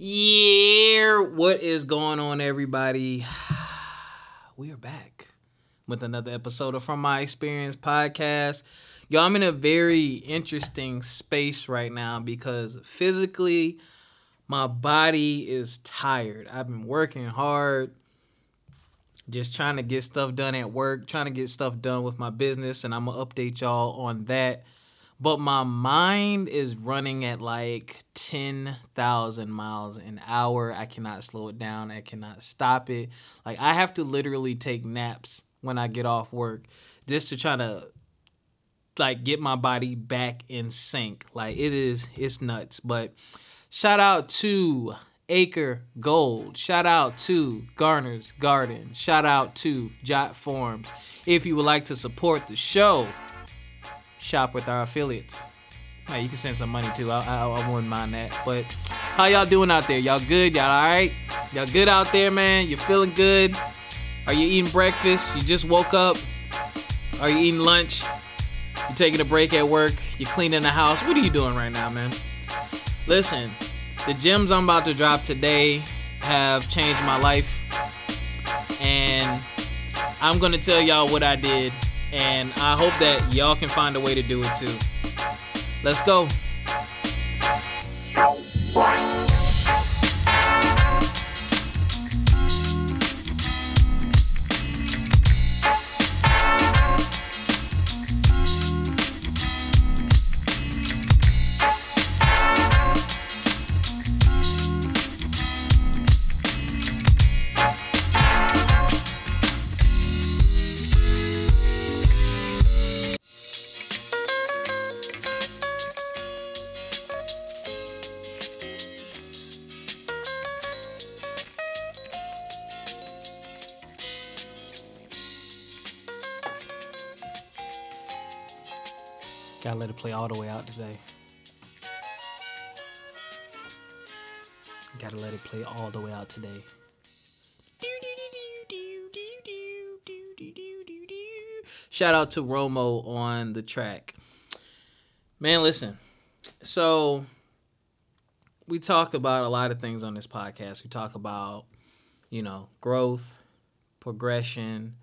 Yeah, what is going on, everybody? We are back with another episode of From My Experience podcast. Y'all, I'm in a very interesting space right now because physically, my body is tired. I've been working hard, just trying to get stuff done at work, trying to get stuff done with my business, and I'm gonna update y'all on that but my mind is running at like 10,000 miles an hour. I cannot slow it down. I cannot stop it. Like I have to literally take naps when I get off work just to try to like get my body back in sync. Like it is it's nuts. But shout out to Acre Gold. Shout out to Garner's Garden. Shout out to Jot Forms. If you would like to support the show, shop with our affiliates. Hey, you can send some money too. I, I, I wouldn't mind that. But how y'all doing out there? Y'all good? Y'all all right? Y'all good out there, man? You feeling good? Are you eating breakfast? You just woke up? Are you eating lunch? You taking a break at work? You cleaning the house? What are you doing right now, man? Listen, the gems I'm about to drop today have changed my life, and I'm gonna tell y'all what I did and I hope that y'all can find a way to do it too. Let's go. Out today. Shout out to Romo on the track. Man, listen. So we talk about a lot of things on this podcast. We talk about, you know, growth, progression,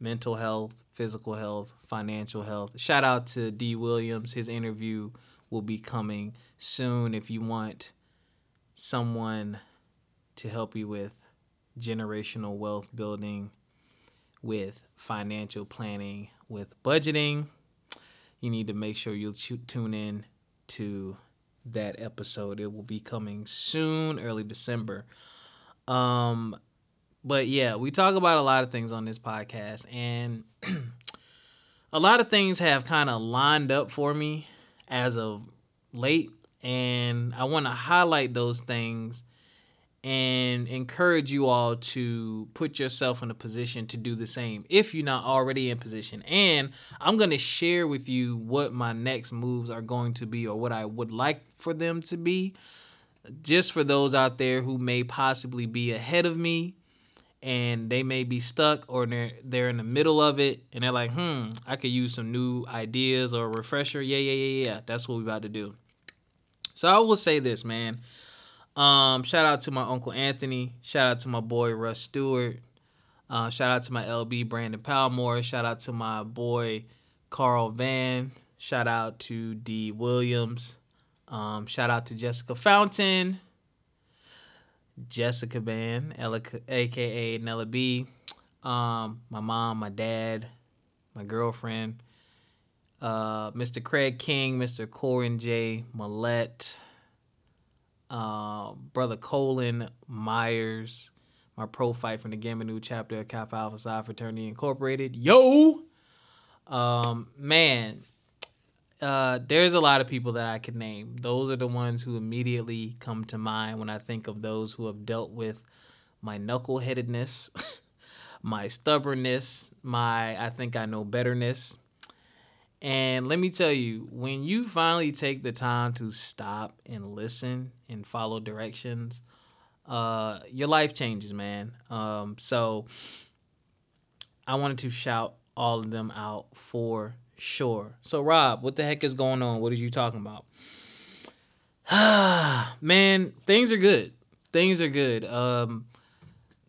mental health, physical health, financial health. Shout out to D. Williams. His interview will be coming soon if you want someone to help you with generational wealth building, with financial planning, with budgeting. You need to make sure you tune in to that episode. It will be coming soon, early December. Um, but yeah, we talk about a lot of things on this podcast, and a lot of things have kind of lined up for me as of late, and I want to highlight those things and encourage you all to put yourself in a position to do the same if you're not already in position. And I'm going to share with you what my next moves are going to be or what I would like for them to be. Just for those out there who may possibly be ahead of me and they may be stuck or they're they're in the middle of it and they're like, hmm, I could use some new ideas or a refresher. Yeah, yeah, yeah, yeah. That's what we're about to do. So I will say this, man. Um, shout out to my uncle Anthony. Shout out to my boy Russ Stewart. Uh, shout out to my LB Brandon Palmore. Shout out to my boy Carl Van. Shout out to D Williams. Um, shout out to Jessica Fountain. Jessica Ban, aka Nella B, um, my mom, my dad, my girlfriend, uh, Mr. Craig King, Mr. Corin J. Millette, uh, Brother Colin Myers, my prophyte from the Gamma chapter of Kappa Alpha Psi Fraternity Incorporated. Yo! Um, man, uh, there's a lot of people that I could name. Those are the ones who immediately come to mind when I think of those who have dealt with my knuckleheadedness, my stubbornness, my I think I know betterness. And let me tell you, when you finally take the time to stop and listen and follow directions, uh, your life changes, man. Um, so I wanted to shout all of them out for Sure. So Rob, what the heck is going on? What are you talking about? Man, things are good. Things are good. Um,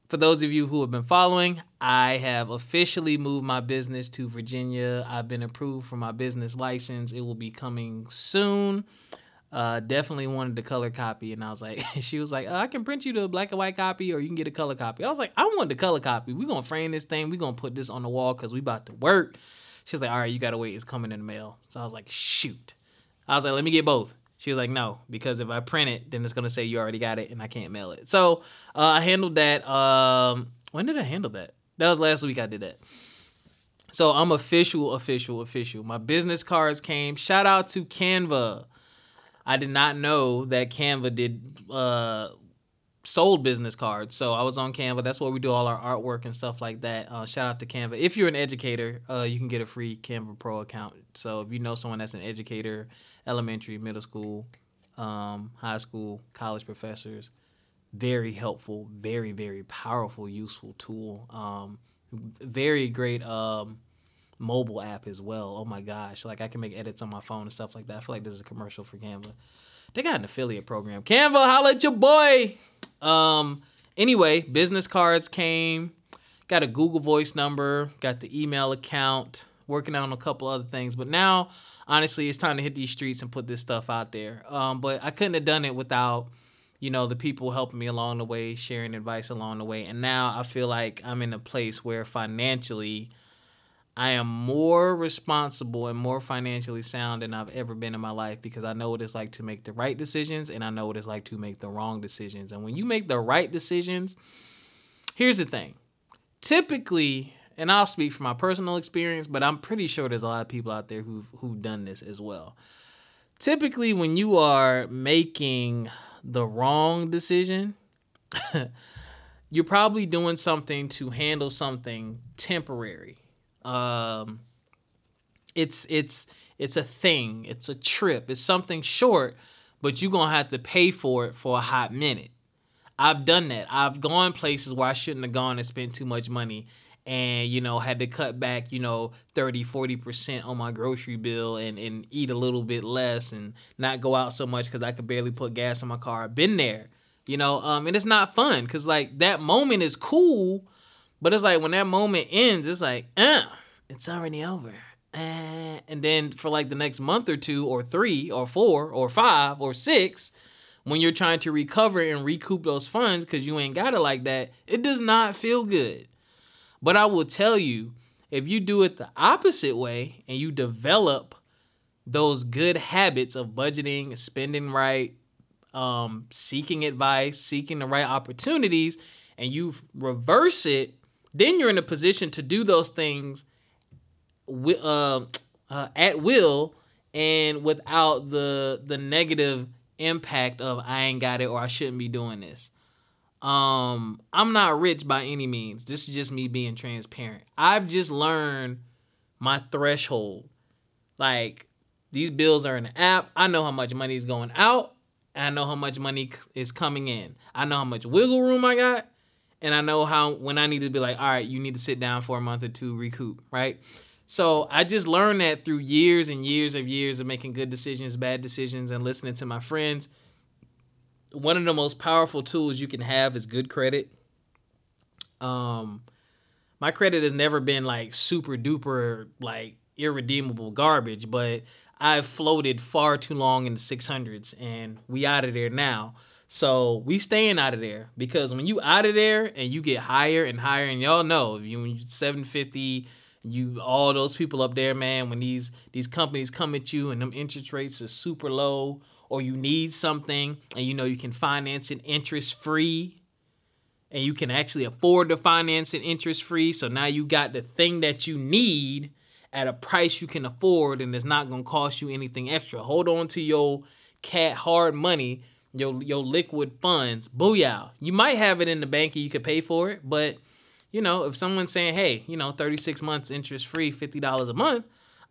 for those of you who have been following, I have officially moved my business to Virginia. I've been approved for my business license. It will be coming soon. Uh, definitely wanted the color copy, and I was like, she was like, oh, I can print you the black and white copy, or you can get a color copy. I was like, I want the color copy. We're gonna frame this thing. We're gonna put this on the wall because we about to work. She's like, all right, you gotta wait. It's coming in the mail. So I was like, shoot. I was like, let me get both. She was like, no, because if I print it, then it's gonna say you already got it, and I can't mail it. So uh, I handled that. Um, when did I handle that? That was last week. I did that. So I'm official, official, official. My business cards came. Shout out to Canva. I did not know that Canva did uh, sold business cards. So I was on Canva. That's where we do all our artwork and stuff like that. Uh, shout out to Canva. If you're an educator, uh, you can get a free Canva Pro account. So if you know someone that's an educator, elementary, middle school, um, high school, college professors, very helpful, very very powerful, useful tool. Um, very great um, mobile app as well. Oh my gosh, like I can make edits on my phone and stuff like that. I feel like this is a commercial for Canva. They got an affiliate program. Canva, holla at your boy. Um, anyway, business cards came. Got a Google Voice number. Got the email account. Working on a couple other things, but now honestly, it's time to hit these streets and put this stuff out there. Um, but I couldn't have done it without, you know, the people helping me along the way, sharing advice along the way. And now I feel like I'm in a place where financially I am more responsible and more financially sound than I've ever been in my life because I know what it's like to make the right decisions and I know what it's like to make the wrong decisions. And when you make the right decisions, here's the thing. Typically, and I'll speak from my personal experience, but I'm pretty sure there's a lot of people out there who've who've done this as well. Typically, when you are making the wrong decision, you're probably doing something to handle something temporary um, it's it's it's a thing. It's a trip. It's something short, but you're gonna have to pay for it for a hot minute. I've done that. I've gone places where I shouldn't have gone and spent too much money and you know had to cut back you know 30 40% on my grocery bill and, and eat a little bit less and not go out so much because i could barely put gas in my car i've been there you know um, and it's not fun because like that moment is cool but it's like when that moment ends, it's like, eh, it's already over. Eh. And then for like the next month or two, or three, or four, or five, or six, when you're trying to recover and recoup those funds because you ain't got it like that, it does not feel good. But I will tell you, if you do it the opposite way and you develop those good habits of budgeting, spending right, um, seeking advice, seeking the right opportunities, and you reverse it then you're in a position to do those things with, uh, uh, at will and without the the negative impact of I ain't got it or I shouldn't be doing this. Um, I'm not rich by any means. This is just me being transparent. I've just learned my threshold. Like these bills are in the app. I know how much money is going out. I know how much money is coming in. I know how much wiggle room I got and I know how when I need to be like, all right, you need to sit down for a month or two, recoup, right? So I just learned that through years and years of years of making good decisions, bad decisions, and listening to my friends. One of the most powerful tools you can have is good credit. Um, my credit has never been like super duper like irredeemable garbage, but I've floated far too long in the 600s, and we out of there now. So we staying out of there because when you out of there and you get higher and higher, and y'all know if you when you 750, you all those people up there, man, when these these companies come at you and them interest rates are super low, or you need something and you know you can finance it interest free, and you can actually afford to finance it interest free. So now you got the thing that you need at a price you can afford and it's not gonna cost you anything extra. Hold on to your cat hard money your your liquid funds. Booyah. You might have it in the bank and you could pay for it, but you know, if someone's saying, hey, you know, 36 months interest free, $50 a month,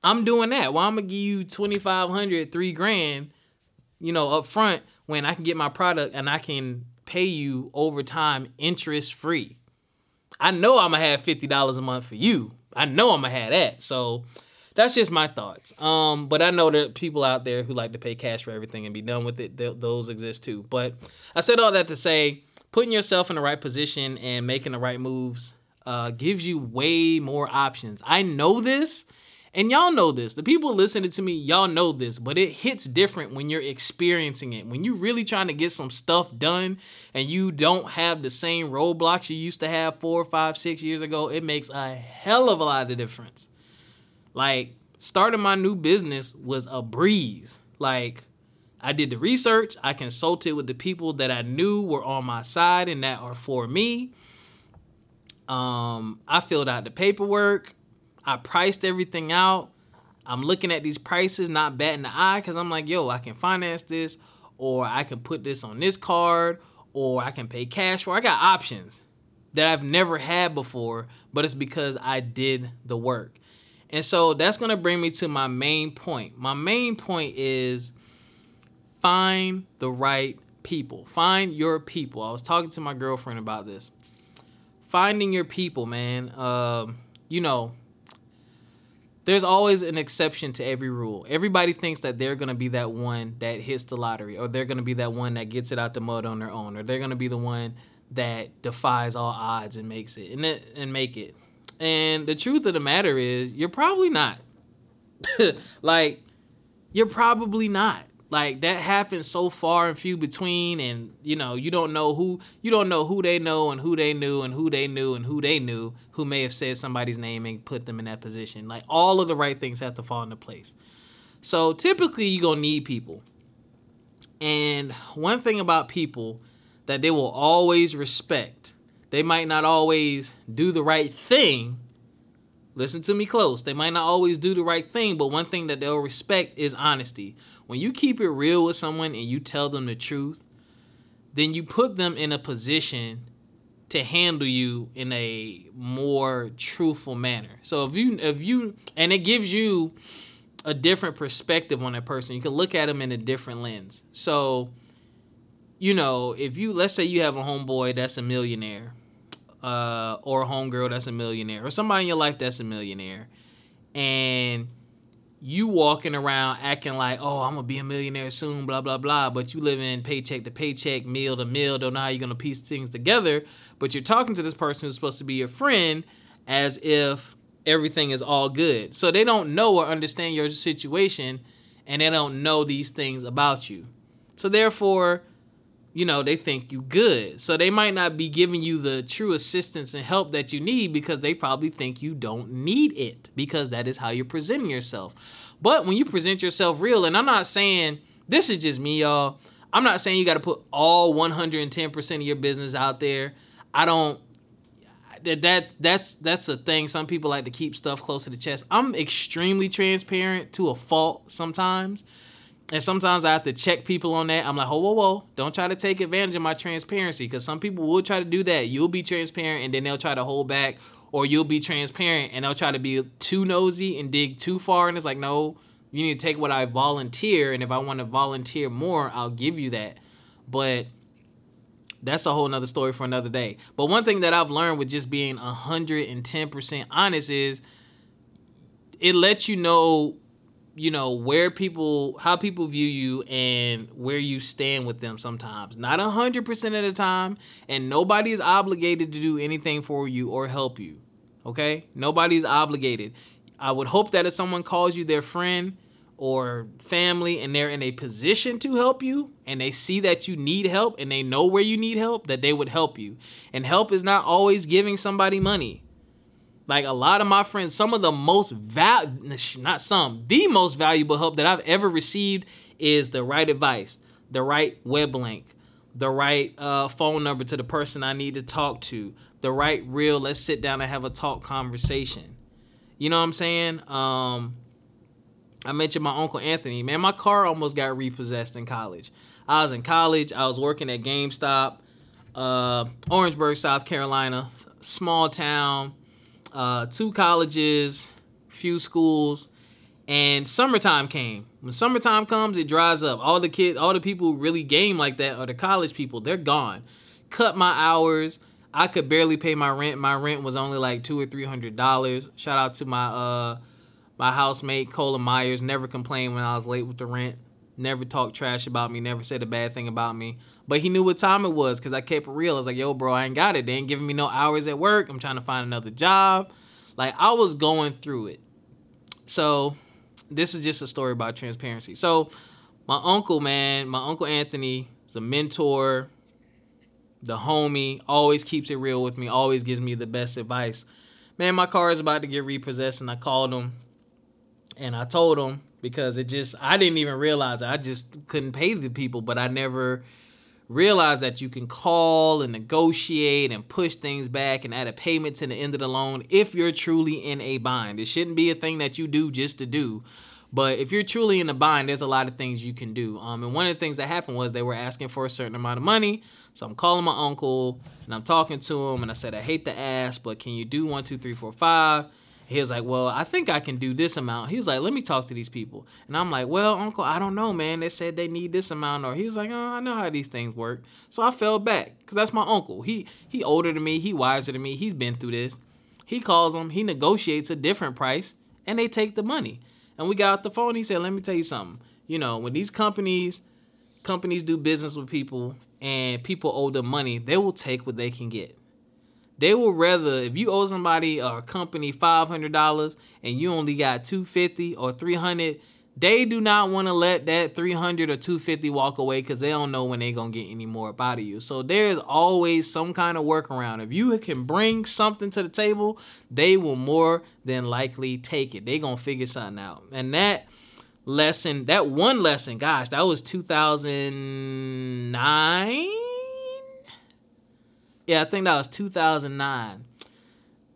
I'm doing that. Well, I'm gonna give you 2,500, three grand, you know, up front when I can get my product and I can pay you over time interest free. I know I'm gonna have $50 a month for you. I know I'm gonna have that. So that's just my thoughts. Um, but I know that people out there who like to pay cash for everything and be done with it, th- those exist too. But I said all that to say, putting yourself in the right position and making the right moves uh, gives you way more options. I know this, and y'all know this. The people listening to me, y'all know this, but it hits different when you're experiencing it. When you're really trying to get some stuff done and you don't have the same roadblocks you used to have four, five, six years ago, it makes a hell of a lot of difference. Like starting my new business was a breeze. Like I did the research, I consulted with the people that I knew were on my side and that are for me. Um, I filled out the paperwork. I priced everything out. I'm looking at these prices, not batting the eye, because I'm like, yo, I can finance this, or I can put this on this card, or I can pay cash for. I got options that I've never had before, but it's because I did the work. And so that's going to bring me to my main point. My main point is find the right people. Find your people. I was talking to my girlfriend about this. Finding your people, man. Uh, you know, there's always an exception to every rule. Everybody thinks that they're going to be that one that hits the lottery, or they're going to be that one that gets it out the mud on their own, or they're going to be the one that defies all odds and makes it and, it, and make it. And the truth of the matter is, you're probably not. like, you're probably not. Like that happens so far and few between, and you know you don't know who you don't know who they know and who they knew and who they knew and who they knew who may have said somebody's name and put them in that position. Like all of the right things have to fall into place. So typically you're gonna need people. And one thing about people that they will always respect they might not always do the right thing. Listen to me close. They might not always do the right thing, but one thing that they'll respect is honesty. When you keep it real with someone and you tell them the truth, then you put them in a position to handle you in a more truthful manner. So if you if you and it gives you a different perspective on that person. You can look at them in a different lens. So you know, if you let's say you have a homeboy that's a millionaire, uh, or a homegirl that's a millionaire, or somebody in your life that's a millionaire, and you walking around acting like, oh, I'm gonna be a millionaire soon, blah blah blah, but you living paycheck to paycheck, meal to meal, don't know how you're gonna piece things together, but you're talking to this person who's supposed to be your friend as if everything is all good. So they don't know or understand your situation, and they don't know these things about you. So therefore, you know, they think you good. So they might not be giving you the true assistance and help that you need because they probably think you don't need it because that is how you're presenting yourself. But when you present yourself real, and I'm not saying this is just me, y'all. I'm not saying you got to put all 110% of your business out there. I don't that that that's that's a thing. Some people like to keep stuff close to the chest. I'm extremely transparent to a fault sometimes. And sometimes I have to check people on that. I'm like, whoa, whoa, whoa. Don't try to take advantage of my transparency because some people will try to do that. You'll be transparent and then they'll try to hold back, or you'll be transparent and they'll try to be too nosy and dig too far. And it's like, no, you need to take what I volunteer. And if I want to volunteer more, I'll give you that. But that's a whole nother story for another day. But one thing that I've learned with just being 110% honest is it lets you know you know where people how people view you and where you stand with them sometimes. Not 100% of the time and nobody is obligated to do anything for you or help you okay? Nobody's obligated. I would hope that if someone calls you their friend or family and they're in a position to help you and they see that you need help and they know where you need help that they would help you. And help is not always giving somebody money like a lot of my friends, some of the most val not some, the most valuable help that I've ever received is the right advice, the right web link, the right uh, phone number to the person I need to talk to, the right real let's sit down and have a talk conversation. You know what I'm saying? Um, I mentioned my uncle Anthony. Man, my car almost got repossessed in college. I was in college. I was working at GameStop, uh, Orangeburg, South Carolina, small town uh, two colleges, few schools, and summertime came. When summertime comes, it dries up. All the kids, all the people who really game like that are the college people. They're gone. Cut my hours. I could barely pay my rent. My rent was only like two or three hundred dollars. Shout out to my uh My housemate, Cola Myers, never complained when I was late with the rent. Never talked trash about me. Never said a bad thing about me. But he knew what time it was because I kept it real. I was like, yo, bro, I ain't got it. They ain't giving me no hours at work. I'm trying to find another job. Like, I was going through it. So, this is just a story about transparency. So, my uncle, man, my uncle Anthony is a mentor, the homie, always keeps it real with me, always gives me the best advice. Man, my car is about to get repossessed, and I called him and I told him because it just, I didn't even realize it. I just couldn't pay the people, but I never realized that you can call and negotiate and push things back and add a payment to the end of the loan if you're truly in a bind. It shouldn't be a thing that you do just to do. But if you're truly in a bind, there's a lot of things you can do. Um, and one of the things that happened was they were asking for a certain amount of money. So I'm calling my uncle and I'm talking to him and I said, I hate to ask, but can you do one, two, three, four, five? He was like, Well, I think I can do this amount. He was like, Let me talk to these people. And I'm like, Well, Uncle, I don't know, man. They said they need this amount. Or he was like, Oh, I know how these things work. So I fell back because that's my uncle. He he older than me, he wiser than me, he's been through this. He calls them, he negotiates a different price, and they take the money. And we got off the phone. He said, "Let me tell you something. You know, when these companies companies do business with people and people owe them money, they will take what they can get. They will rather if you owe somebody or a company five hundred dollars and you only got two fifty or three hundred, they do not want to let that three hundred or two fifty walk away because they don't know when they're gonna get any more out of you. So there's always some kind of workaround. If you can bring something to the table, they will more than likely take it. They gonna figure something out. And that lesson, that one lesson, gosh, that was two thousand nine yeah, I think that was 2009.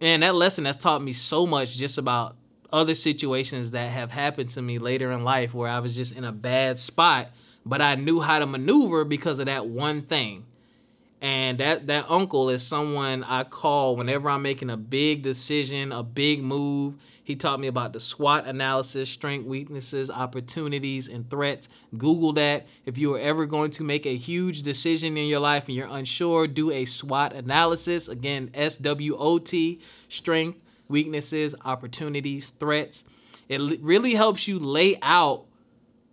And that lesson has taught me so much just about other situations that have happened to me later in life where I was just in a bad spot, but I knew how to maneuver because of that one thing. And that that uncle is someone I call whenever I'm making a big decision, a big move, he taught me about the SWOT analysis, strength, weaknesses, opportunities, and threats. Google that. If you are ever going to make a huge decision in your life and you're unsure, do a SWOT analysis. Again, S W O T, strength, weaknesses, opportunities, threats. It really helps you lay out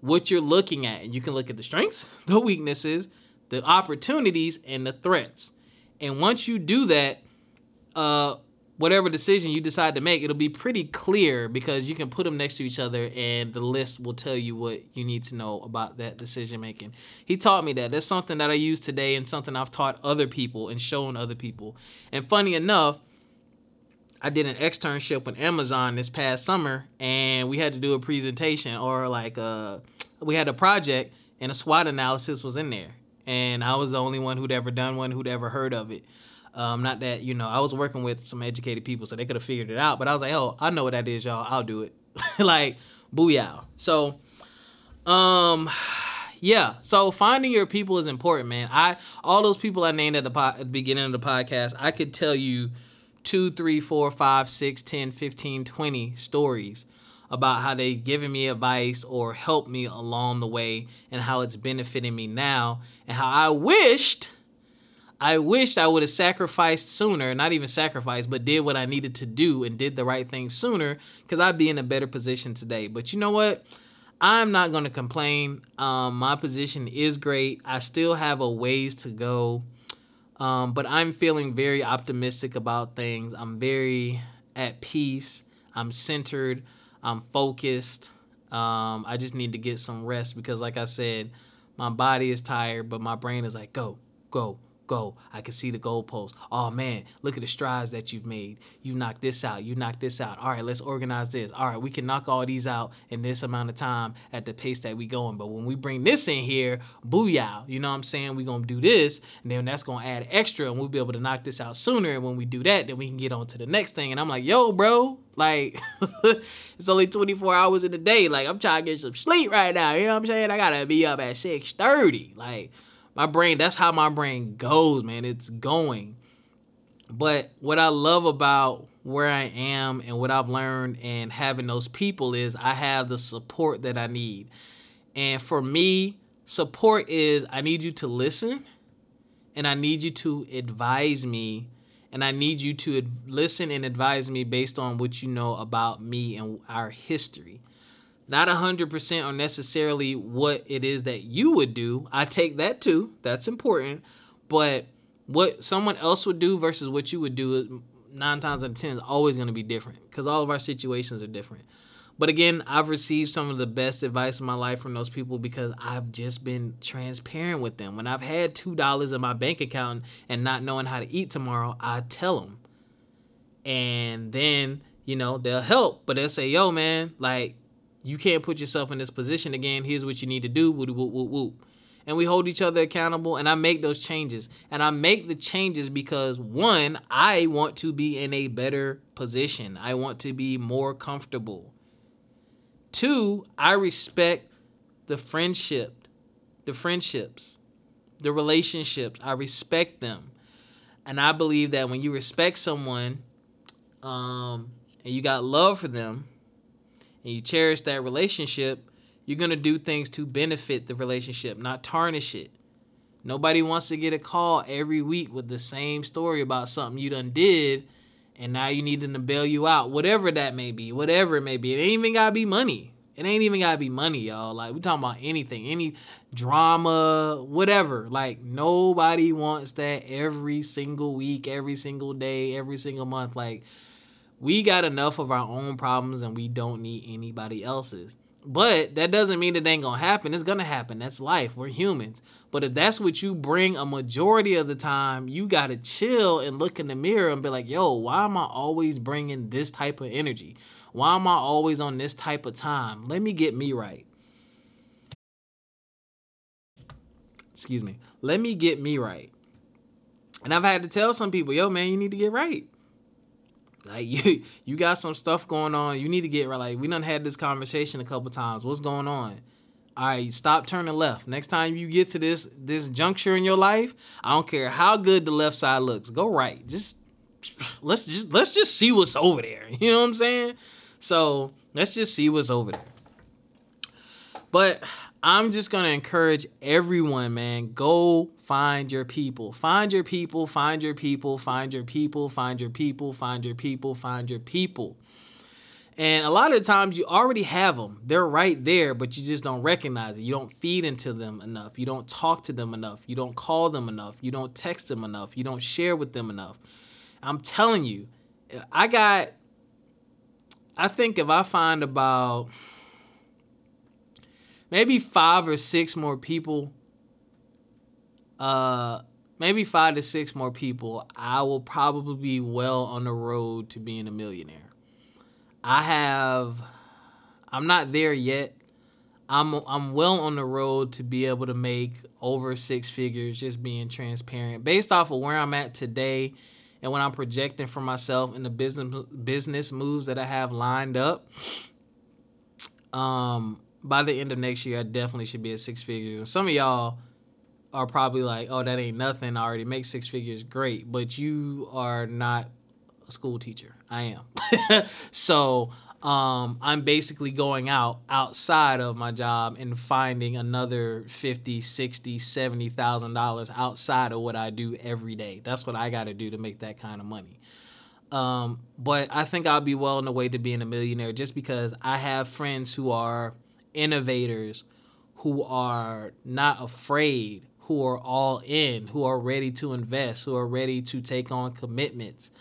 what you're looking at. And you can look at the strengths, the weaknesses, the opportunities, and the threats. And once you do that, uh, whatever decision you decide to make, it'll be pretty clear because you can put them next to each other and the list will tell you what you need to know about that decision making. He taught me that. That's something that I use today and something I've taught other people and shown other people. And funny enough, I did an externship with Amazon this past summer and we had to do a presentation or like a, uh, we had a project and a SWOT analysis was in there. And I was the only one who'd ever done one, who'd ever heard of it. Um, not that you know, I was working with some educated people, so they could have figured it out. But I was like, oh, I know what that is, y'all. I'll do it. like, booyah. So, um, yeah. So finding your people is important, man. I all those people I named at the, po- at the beginning of the podcast, I could tell you two, three, four, five, six, 10, 15, 20 stories about how they've given me advice or helped me along the way and how it's benefiting me now and how I wished I wished I would have sacrificed sooner, not even sacrificed, but did what I needed to do and did the right thing sooner because I'd be in a better position today. But you know what? I'm not going to complain. Um, my position is great. I still have a ways to go, um, but I'm feeling very optimistic about things. I'm very at peace. I'm centered. I'm focused. Um, I just need to get some rest because, like I said, my body is tired, but my brain is like, go, go, go. I can see the goalpost. Oh man, look at the strides that you've made. You knocked this out. You knocked this out. All right, let's organize this. All right, we can knock all these out in this amount of time at the pace that we going. But when we bring this in here, booyah. You know what I'm saying? We're gonna do this, and then that's gonna add extra, and we'll be able to knock this out sooner. And when we do that, then we can get on to the next thing. And I'm like, yo, bro, like it's only 24 hours in the day. Like I'm trying to get some sleep right now. You know what I'm saying? I gotta be up at 6:30. Like my brain that's how my brain goes man. It's going. But what i love about where i am and what i've learned and having those people is i have the support that i need. And for me support is i need you to listen and i need you to advise me. And I need you to ad- listen and advise me based on what you know about me and our history. Not 100% on necessarily what it is that you would do. I take that too. That's important. But what someone else would do versus what you would do, nine times out of 10 is always going to be different because all of our situations are different. But again, I've received some of the best advice in my life from those people because I've just been transparent with them. When I've had $2 in my bank account and not knowing how to eat tomorrow, I tell them. And then, you know, they'll help, but they'll say, yo, man, like, you can't put yourself in this position again. Here's what you need to do. And we hold each other accountable, and I make those changes. And I make the changes because, one, I want to be in a better position, I want to be more comfortable. Two, I respect the friendship, the friendships, the relationships. I respect them. And I believe that when you respect someone um, and you got love for them and you cherish that relationship, you're going to do things to benefit the relationship, not tarnish it. Nobody wants to get a call every week with the same story about something you done did and now you need them to bail you out, whatever that may be, whatever it may be. It ain't even gotta be money. It ain't even gotta be money, y'all. Like we talking about anything, any drama, whatever. Like nobody wants that every single week, every single day, every single month. Like we got enough of our own problems and we don't need anybody else's. But that doesn't mean it ain't gonna happen. It's gonna happen. That's life. We're humans. But if that's what you bring a majority of the time, you gotta chill and look in the mirror and be like, yo, why am I always bringing this type of energy? Why am I always on this type of time? Let me get me right. Excuse me. Let me get me right. And I've had to tell some people, yo, man, you need to get right. Like you, you got some stuff going on. You need to get right. Like we done had this conversation a couple times. What's going on? All right, stop turning left. Next time you get to this this juncture in your life, I don't care how good the left side looks. Go right. Just let's just let's just see what's over there. You know what I'm saying? So let's just see what's over there. But I'm just gonna encourage everyone, man. Go find your people. Find your people. Find your people. Find your people. Find your people. Find your people. Find your people. And a lot of times you already have them. They're right there, but you just don't recognize it. You don't feed into them enough. You don't talk to them enough. You don't call them enough. You don't text them enough. You don't share with them enough. I'm telling you, I got, I think if I find about maybe five or six more people, uh, maybe five to six more people, I will probably be well on the road to being a millionaire. I have I'm not there yet. I'm I'm well on the road to be able to make over six figures just being transparent based off of where I'm at today and what I'm projecting for myself and the business business moves that I have lined up. Um by the end of next year I definitely should be at six figures. And some of y'all are probably like, "Oh, that ain't nothing. I already make six figures." Great, but you are not a school teacher. I am. so um, I'm basically going out outside of my job and finding another 50, 60, 70,000 dollars outside of what I do every day. That's what I got to do to make that kind of money. Um, but I think I'll be well on the way to being a millionaire just because I have friends who are innovators, who are not afraid, who are all in, who are ready to invest, who are ready to take on commitments.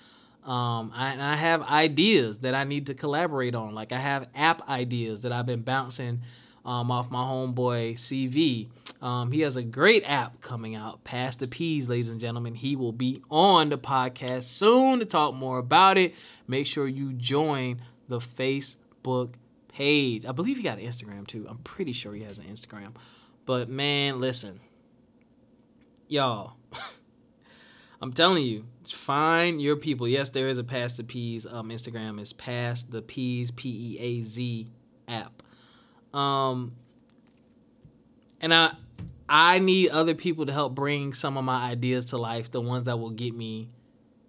Um, I, I have ideas that I need to collaborate on. Like I have app ideas that I've been bouncing um, off my homeboy CV. Um, he has a great app coming out, Pass the Peaz, ladies and gentlemen. He will be on the podcast soon to talk more about it. Make sure you join the Facebook page. I believe he got an Instagram too. I'm pretty sure he has an Instagram. But man, listen, y'all. I'm telling you, find your people. Yes, there is a Pass the Peaz. Um, Instagram is Pass the Peaz P E A Z app. Um, and I I need other people to help bring some of my ideas to life. The ones that will get me,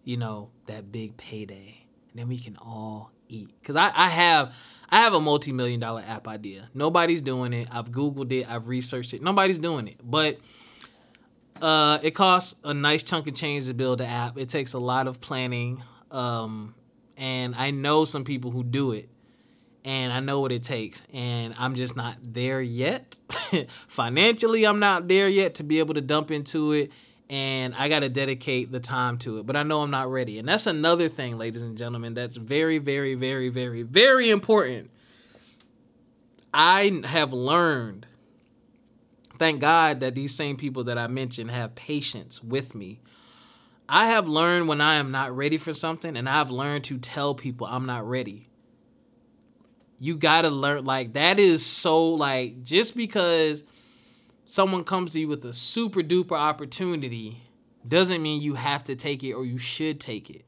you know, that big payday. And then we can all eat. Cause I I have I have a multi million dollar app idea. Nobody's doing it. I've googled it. I've researched it. Nobody's doing it. But Uh, it costs a nice chunk of change to build the app. It takes a lot of planning. Um, and I know some people who do it, and I know what it takes, and I'm just not there yet. Financially, I'm not there yet to be able to dump into it, and I got to dedicate the time to it. But I know I'm not ready, and that's another thing, ladies and gentlemen, that's very, very, very, very, very important. I have learned thank God that these same people that I mentioned have patience with me. I have learned when I am not ready for something, and I've learned to tell people I'm not ready. You gotta learn, like, that is so, like, just because someone comes to you with a super duper opportunity doesn't mean you have to take it or you should take it.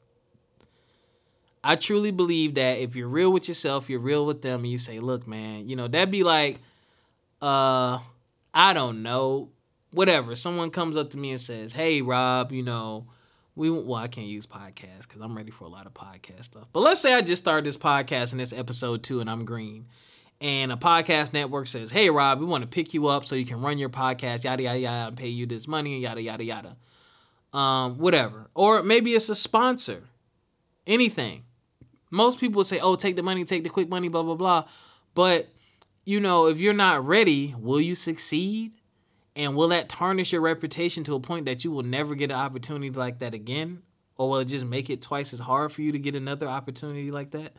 I truly believe that if you're real with yourself, you're real with them, and you say, look, man, you know, that'd be like, uh, I don't know, whatever. Someone comes up to me and says, "Hey, Rob, you know." We, well, I can't use podcast because I'm ready for a lot of podcast stuff. But let's say I just started this podcast and this episode two, and I'm green, and a podcast network says, "Hey, Rob, we want to pick you up so you can run your podcast, yada yada yada, and pay you this money, yada yada yada." Um, whatever, or maybe it's a sponsor, anything. Most people say, "Oh, take the money, take the quick money, blah blah blah," but you know, if you're not ready, will you succeed? And will that tarnish your reputation to a point that you will never get an opportunity like that again? Or will it just make it twice as hard for you to get another opportunity like that?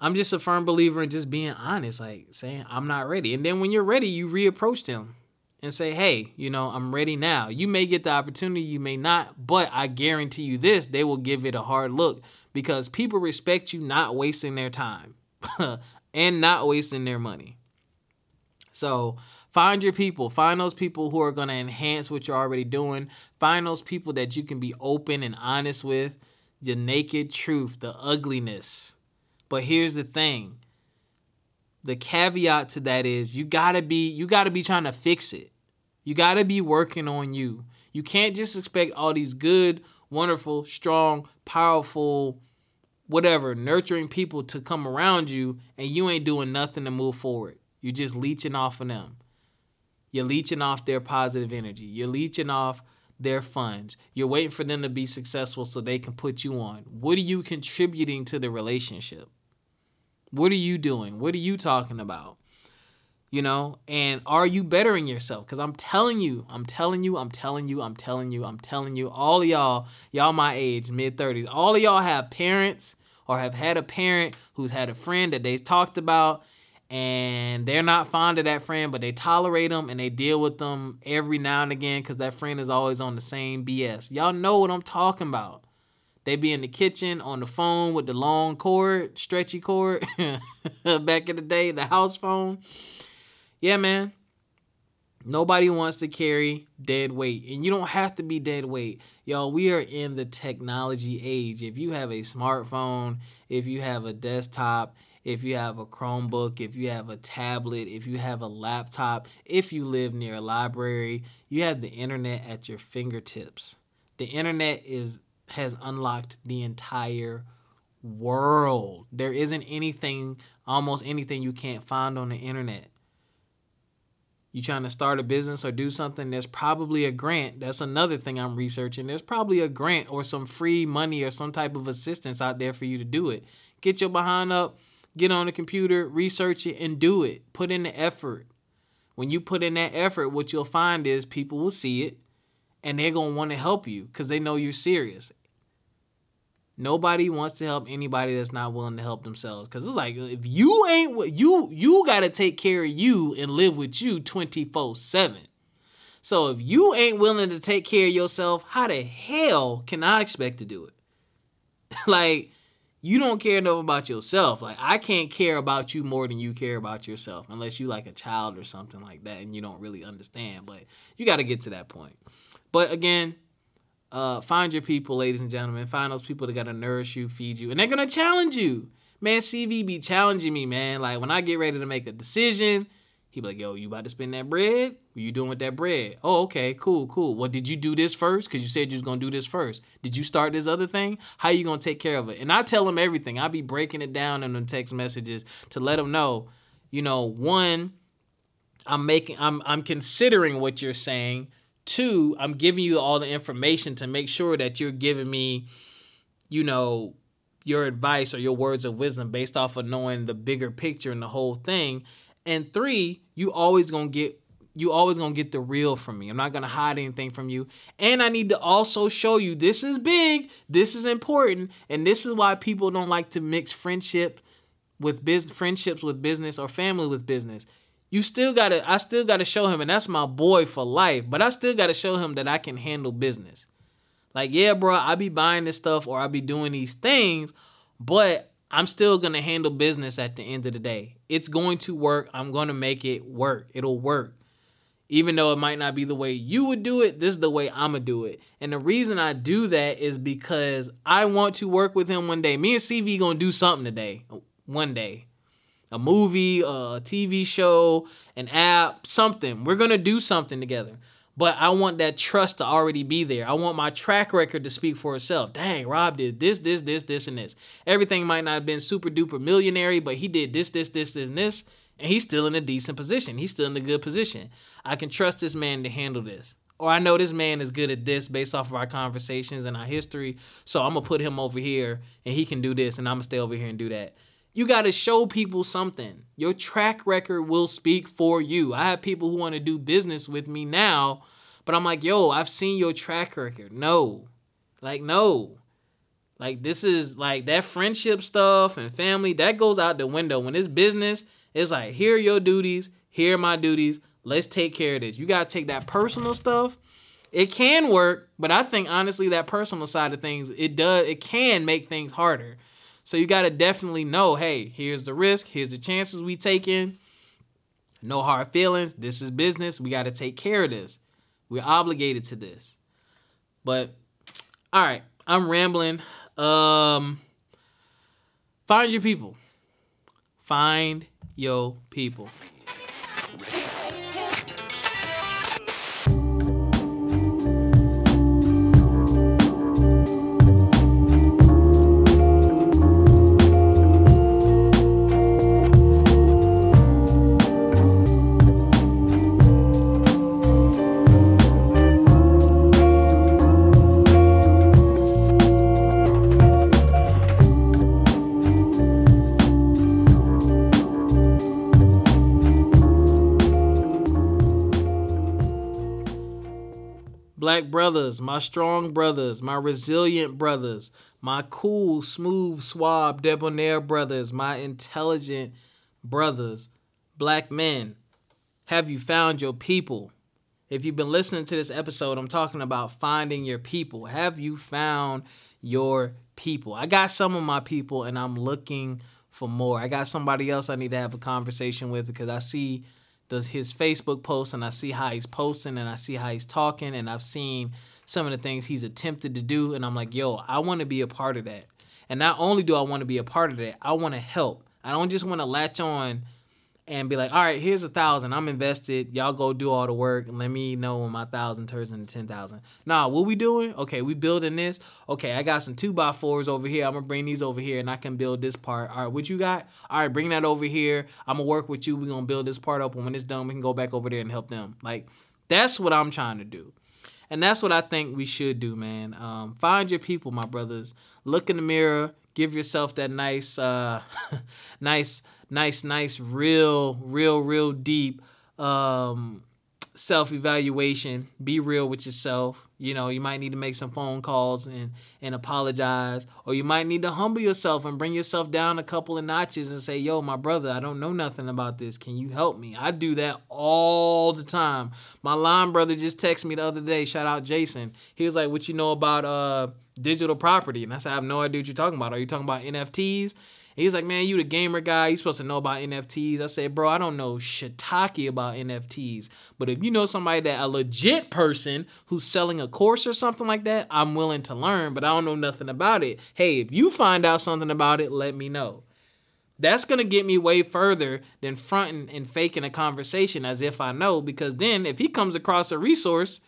I'm just a firm believer in just being honest, like saying, I'm not ready. And then when you're ready, you reapproach them and say, hey, you know, I'm ready now. You may get the opportunity, you may not, but I guarantee you this, they will give it a hard look because people respect you not wasting their time. and not wasting their money. So find your people. Find those people who are going to enhance what you're already doing. Find those people that you can be open and honest with. The naked truth, the ugliness. But here's the thing. The caveat to that is you gotta be you gotta be trying to fix it. You gotta be working on you. You can't just expect all these good, wonderful, strong, powerful, whatever, nurturing people to come around you and you ain't doing nothing to move forward. You're just leeching off of them. You're leeching off their positive energy. You're leeching off their funds. You're waiting for them to be successful so they can put you on. What are you contributing to the relationship? What are you doing? What are you talking about? You know, and are you bettering yourself? Because I'm telling you, I'm telling you, I'm telling you, I'm telling you, I'm telling you, all y'all, y'all my age, mid 30s, all of y'all have parents or have had a parent who's had a friend that they talked about and they're not fond of that friend, but they tolerate them and they deal with them every now and again because that friend is always on the same BS. Y'all know what I'm talking about. They be in the kitchen on the phone with the long cord, stretchy cord, back in the day, the house phone. Yeah, man. Nobody wants to carry dead weight. And you don't have to be dead weight. Y'all, we are in the technology age. If you have a smartphone, if you have a desktop, if you have a Chromebook, if you have a tablet, if you have a laptop, if you live near a library, you have the internet at your fingertips. The internet is has unlocked the entire world. There isn't anything, almost anything you can't find on the internet you trying to start a business or do something, there's probably a grant. That's another thing I'm researching. There's probably a grant or some free money or some type of assistance out there for you to do it. Get your behind up, get on the computer, research it, and do it. Put in the effort. When you put in that effort, what you'll find is people will see it and they're going to want to help you because they know you're serious. Nobody wants to help anybody that's not willing to help themselves. Cause it's like if you ain't you you gotta take care of you and live with you 24-7. So if you ain't willing to take care of yourself, how the hell can I expect to do it? like you don't care enough about yourself. Like I can't care about you more than you care about yourself, unless you like a child or something like that, and you don't really understand. But you got to get to that point. But again, uh, find your people, ladies and gentlemen. Find those people that gotta nourish you, feed you, and they're gonna challenge you. Man, CV be challenging me, man. Like when I get ready to make a decision, he be like, "Yo, you about to spend that bread? What you doing with that bread? Oh, okay, cool, cool. Well, did you do this first? Cause you said you was gonna do this first. Did you start this other thing? How you gonna take care of it? And I tell him everything. I be breaking it down in the text messages to let him know, you know, one, I'm making, I'm, I'm considering what you're saying. Two, I'm giving you all the information to make sure that you're giving me, you know, your advice or your words of wisdom based off of knowing the bigger picture and the whole thing. And three, you always gonna get you always gonna get the real from me. I'm not gonna hide anything from you. And I need to also show you this is big, this is important, and this is why people don't like to mix friendship with business friendships with business or family with business. You still gotta I still gotta show him, and that's my boy for life, but I still gotta show him that I can handle business. Like, yeah, bro, I be buying this stuff or I be doing these things, but I'm still gonna handle business at the end of the day. It's going to work. I'm gonna make it work. It'll work. Even though it might not be the way you would do it, this is the way I'm gonna do it. And the reason I do that is because I want to work with him one day. Me and CV gonna do something today, one day. A movie, a TV show, an app, something. We're gonna do something together. But I want that trust to already be there. I want my track record to speak for itself. Dang, Rob did this, this, this, this, and this. Everything might not have been super duper millionary, but he did this, this, this, this, and this. And he's still in a decent position. He's still in a good position. I can trust this man to handle this. Or I know this man is good at this based off of our conversations and our history. So I'm going to put him over here and he can do this and I'm going to stay over here and do that. You got to show people something. Your track record will speak for you. I have people who want to do business with me now, but I'm like, yo, I've seen your track record. No. Like, no. Like, this is like that friendship stuff and family, that goes out the window. When it's business, it's like, here are your duties, here are my duties. Let's take care of this. You got to take that personal stuff. It can work, but I think honestly that personal side of things, it does it can make things harder. So you got to definitely know, hey, here's the risk, here's the chances we taking. No hard feelings. This is business. We got to take care of this. We're obligated to this. But all right, I'm rambling. Um find your people. Find your people. Black brothers, my strong brothers, my resilient brothers, my cool, smooth, suave, debonair brothers, my intelligent brothers, black men. Have you found your people? If you've been listening to this episode, I'm talking about finding your people. Have you found your people? I got some of my people and I'm looking for more. I got somebody else I need to have a conversation with because I see the, his Facebook posts and I see how he's posting and I see how he's talking and I've seen some of the things he's attempted to do and I'm like, yo, I want to be a part of that. And not only do I want to be a part of that, I want to help. I don't just want to latch on and be like, all right, here's a thousand. I'm invested. Y'all go do all the work let me know when my thousand turns into ten thousand. Nah, what we doing? Okay, we building this. Okay, I got some two by fours over here. I'm gonna bring these over here and I can build this part. All right, what you got? All right, bring that over here. I'm gonna work with you. We're gonna build this part up. And when it's done, we can go back over there and help them. Like, that's what I'm trying to do. And that's what I think we should do, man. Um, find your people, my brothers. Look in the mirror. Give yourself that nice, uh, nice nice, nice, real, real, real deep um, self evaluation. Be real with yourself. You know, you might need to make some phone calls and and apologize, or you might need to humble yourself and bring yourself down a couple of notches and say, "Yo, my brother, I don't know nothing about this. Can you help me?" I do that all the time. My line brother just texted me the other day. Shout out Jason. He was like, "What you know about uh digital property?" And I said, "I have no idea what you're talking about. Are you talking about NFTs?" He's like, man, you the gamer guy. You supposed to know about NFTs. I said, bro, I don't know shiitake about NFTs. But if you know somebody that a legit person who's selling a course or something like that, I'm willing to learn, but I don't know nothing about it. Hey, if you find out something about it, let me know. That's gonna get me way further than fronting and faking a conversation as if I know, because then if he comes across a resource,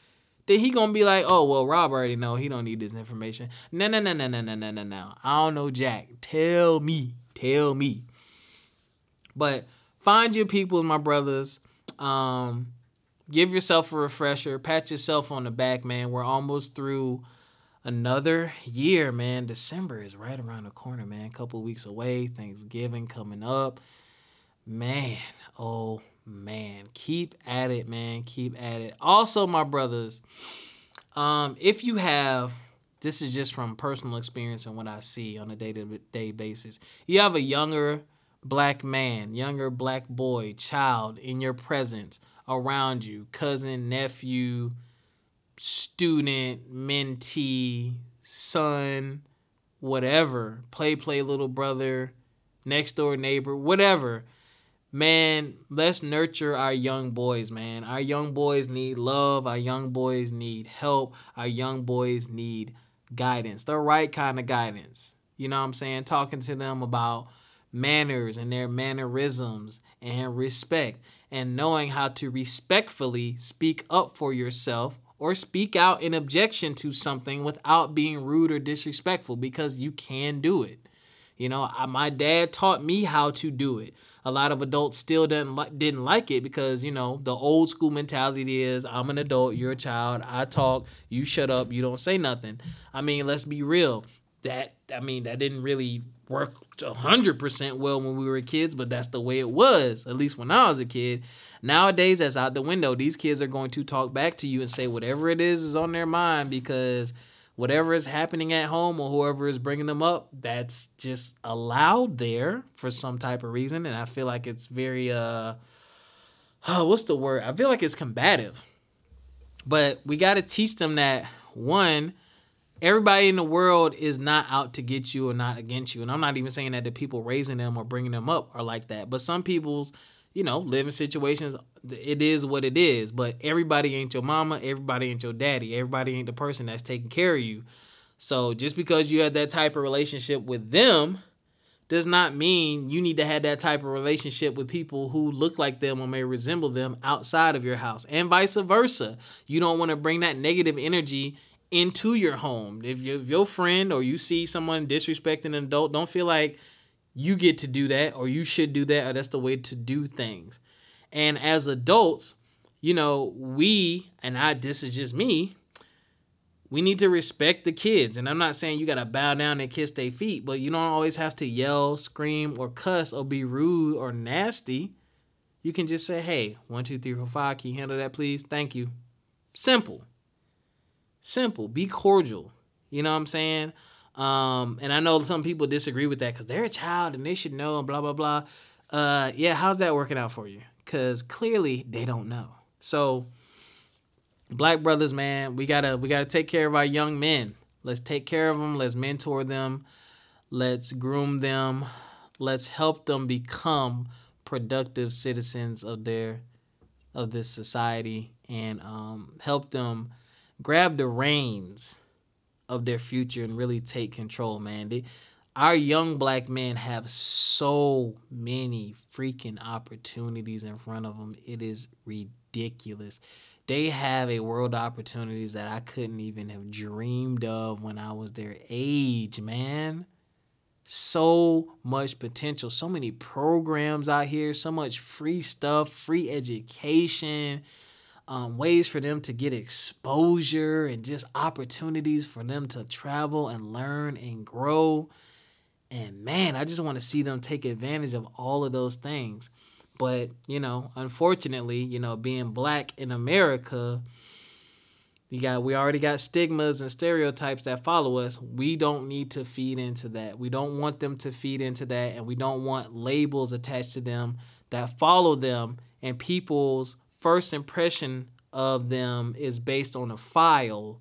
then he gonna be like, oh well, Rob already know he don't need this information. No, no, no, no, no, no, no, no, no. I don't know Jack. Tell me. Tell me. But find your people, my brothers. Um, give yourself a refresher, pat yourself on the back, man. We're almost through another year, man. December is right around the corner, man. A couple weeks away. Thanksgiving coming up. Man, oh man. Keep at it, man. Keep at it. Also, my brothers, um, if you have this is just from personal experience and what I see on a day to day basis. You have a younger black man, younger black boy, child in your presence around you, cousin, nephew, student, mentee, son, whatever, play, play, little brother, next door neighbor, whatever. Man, let's nurture our young boys, man. Our young boys need love. Our young boys need help. Our young boys need guidance, the right kind of guidance. You know what I'm saying? Talking to them about manners and their mannerisms and respect and knowing how to respectfully speak up for yourself or speak out in objection to something without being rude or disrespectful because you can do it. You know, I, my dad taught me how to do it. A lot of adults still didn't li- didn't like it because you know the old school mentality is I'm an adult, you're a child. I talk, you shut up, you don't say nothing. I mean, let's be real. That I mean, that didn't really work hundred percent well when we were kids, but that's the way it was. At least when I was a kid. Nowadays, that's out the window. These kids are going to talk back to you and say whatever it is is on their mind because whatever is happening at home or whoever is bringing them up, that's just allowed there for some type of reason. And I feel like it's very, uh, oh, what's the word? I feel like it's combative. But we got to teach them that one, everybody in the world is not out to get you or not against you. And I'm not even saying that the people raising them or bringing them up are like that. But some people's, you know, living situations it is what it is. But everybody ain't your mama, everybody ain't your daddy, everybody ain't the person that's taking care of you. So just because you have that type of relationship with them does not mean you need to have that type of relationship with people who look like them or may resemble them outside of your house and vice versa. You don't want to bring that negative energy into your home. If, you, if your friend or you see someone disrespecting an adult, don't feel like you get to do that or you should do that or that's the way to do things. And as adults, you know, we, and I, this is just me, we need to respect the kids. And I'm not saying you got to bow down and kiss their feet, but you don't always have to yell, scream, or cuss or be rude or nasty. You can just say, hey, one, two, three, four, five, can you handle that, please? Thank you. Simple. Simple. Be cordial. You know what I'm saying? Um, and I know some people disagree with that because they're a child and they should know and blah, blah, blah. Uh, yeah, how's that working out for you? because clearly they don't know. So, black brothers, man, we gotta we gotta take care of our young men. Let's take care of them. Let's mentor them. Let's groom them. Let's help them become productive citizens of their of this society and um, help them grab the reins of their future and really take control, man. They, our young black men have so many freaking opportunities in front of them. It is ridiculous. They have a world of opportunities that I couldn't even have dreamed of when I was their age, man. So much potential, so many programs out here, so much free stuff, free education, um, ways for them to get exposure, and just opportunities for them to travel and learn and grow and man, I just want to see them take advantage of all of those things. But, you know, unfortunately, you know, being black in America, you got we already got stigmas and stereotypes that follow us. We don't need to feed into that. We don't want them to feed into that and we don't want labels attached to them that follow them and people's first impression of them is based on a file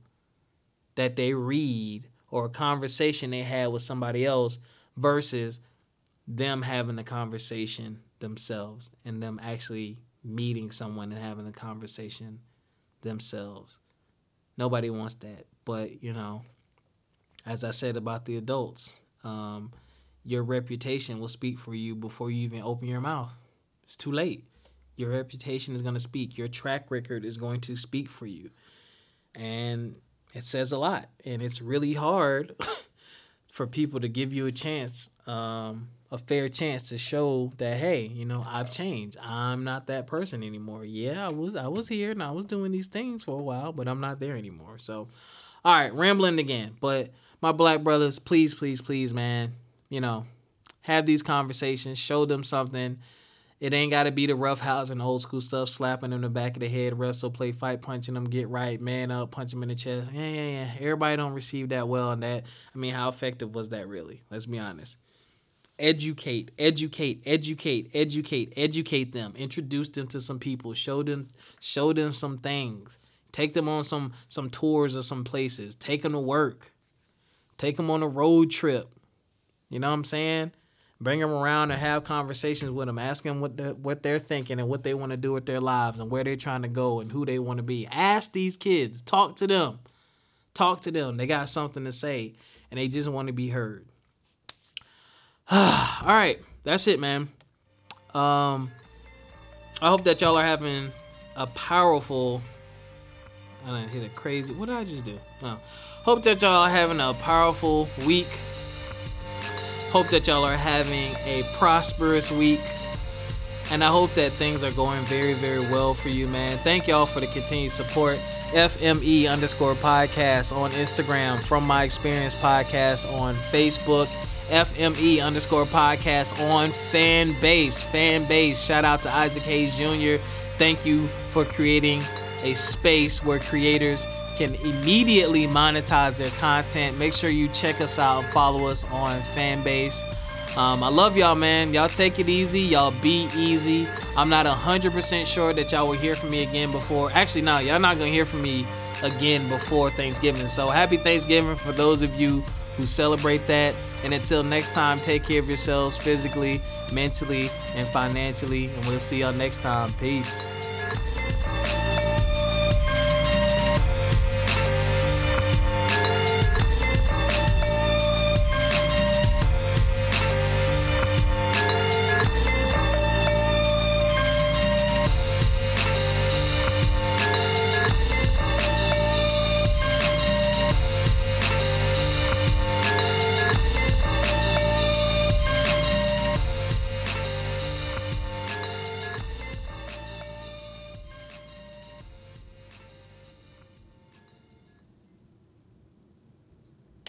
that they read or a conversation they had with somebody else versus them having the conversation themselves and them actually meeting someone and having a conversation themselves. Nobody wants that. But, you know, as I said about the adults, um, your reputation will speak for you before you even open your mouth. It's too late. Your reputation is going to speak. Your track record is going to speak for you. And it says a lot. And it's really hard for people to give you a chance um, a fair chance to show that hey, you know, I've changed. I'm not that person anymore. Yeah, I was I was here and I was doing these things for a while, but I'm not there anymore. So, all right, rambling again. But my black brothers, please, please, please, man, you know, have these conversations, show them something. It ain't got to be the rough house and old school stuff, slapping them in the back of the head, wrestle, play, fight, punching them, get right, man up, punch them in the chest. Yeah, yeah, yeah. Everybody don't receive that well, and that. I mean, how effective was that really? Let's be honest educate, educate, educate, educate, educate them. Introduce them to some people. Show them, show them some things. Take them on some some tours of some places. Take them to work. Take them on a road trip. You know what I'm saying? Bring them around and have conversations with them. Ask them what the, what they're thinking and what they want to do with their lives and where they're trying to go and who they want to be. Ask these kids. Talk to them. Talk to them. They got something to say and they just want to be heard. All right, that's it, man. Um, I hope that y'all are having a powerful. I didn't hit a crazy. What did I just do? No. Hope that y'all are having a powerful week. Hope that y'all are having a prosperous week. And I hope that things are going very, very well for you, man. Thank y'all for the continued support. FME underscore podcast on Instagram, From My Experience podcast on Facebook FME underscore podcast on Fanbase. Fan base. Shout out to Isaac Hayes Jr. Thank you for creating a space where creators can immediately monetize their content. Make sure you check us out follow us on Fanbase. Um, I love y'all, man. Y'all take it easy. Y'all be easy. I'm not 100% sure that y'all will hear from me again before. Actually, no, y'all not going to hear from me again before Thanksgiving. So happy Thanksgiving for those of you who celebrate that. And until next time, take care of yourselves physically, mentally, and financially. And we'll see y'all next time. Peace.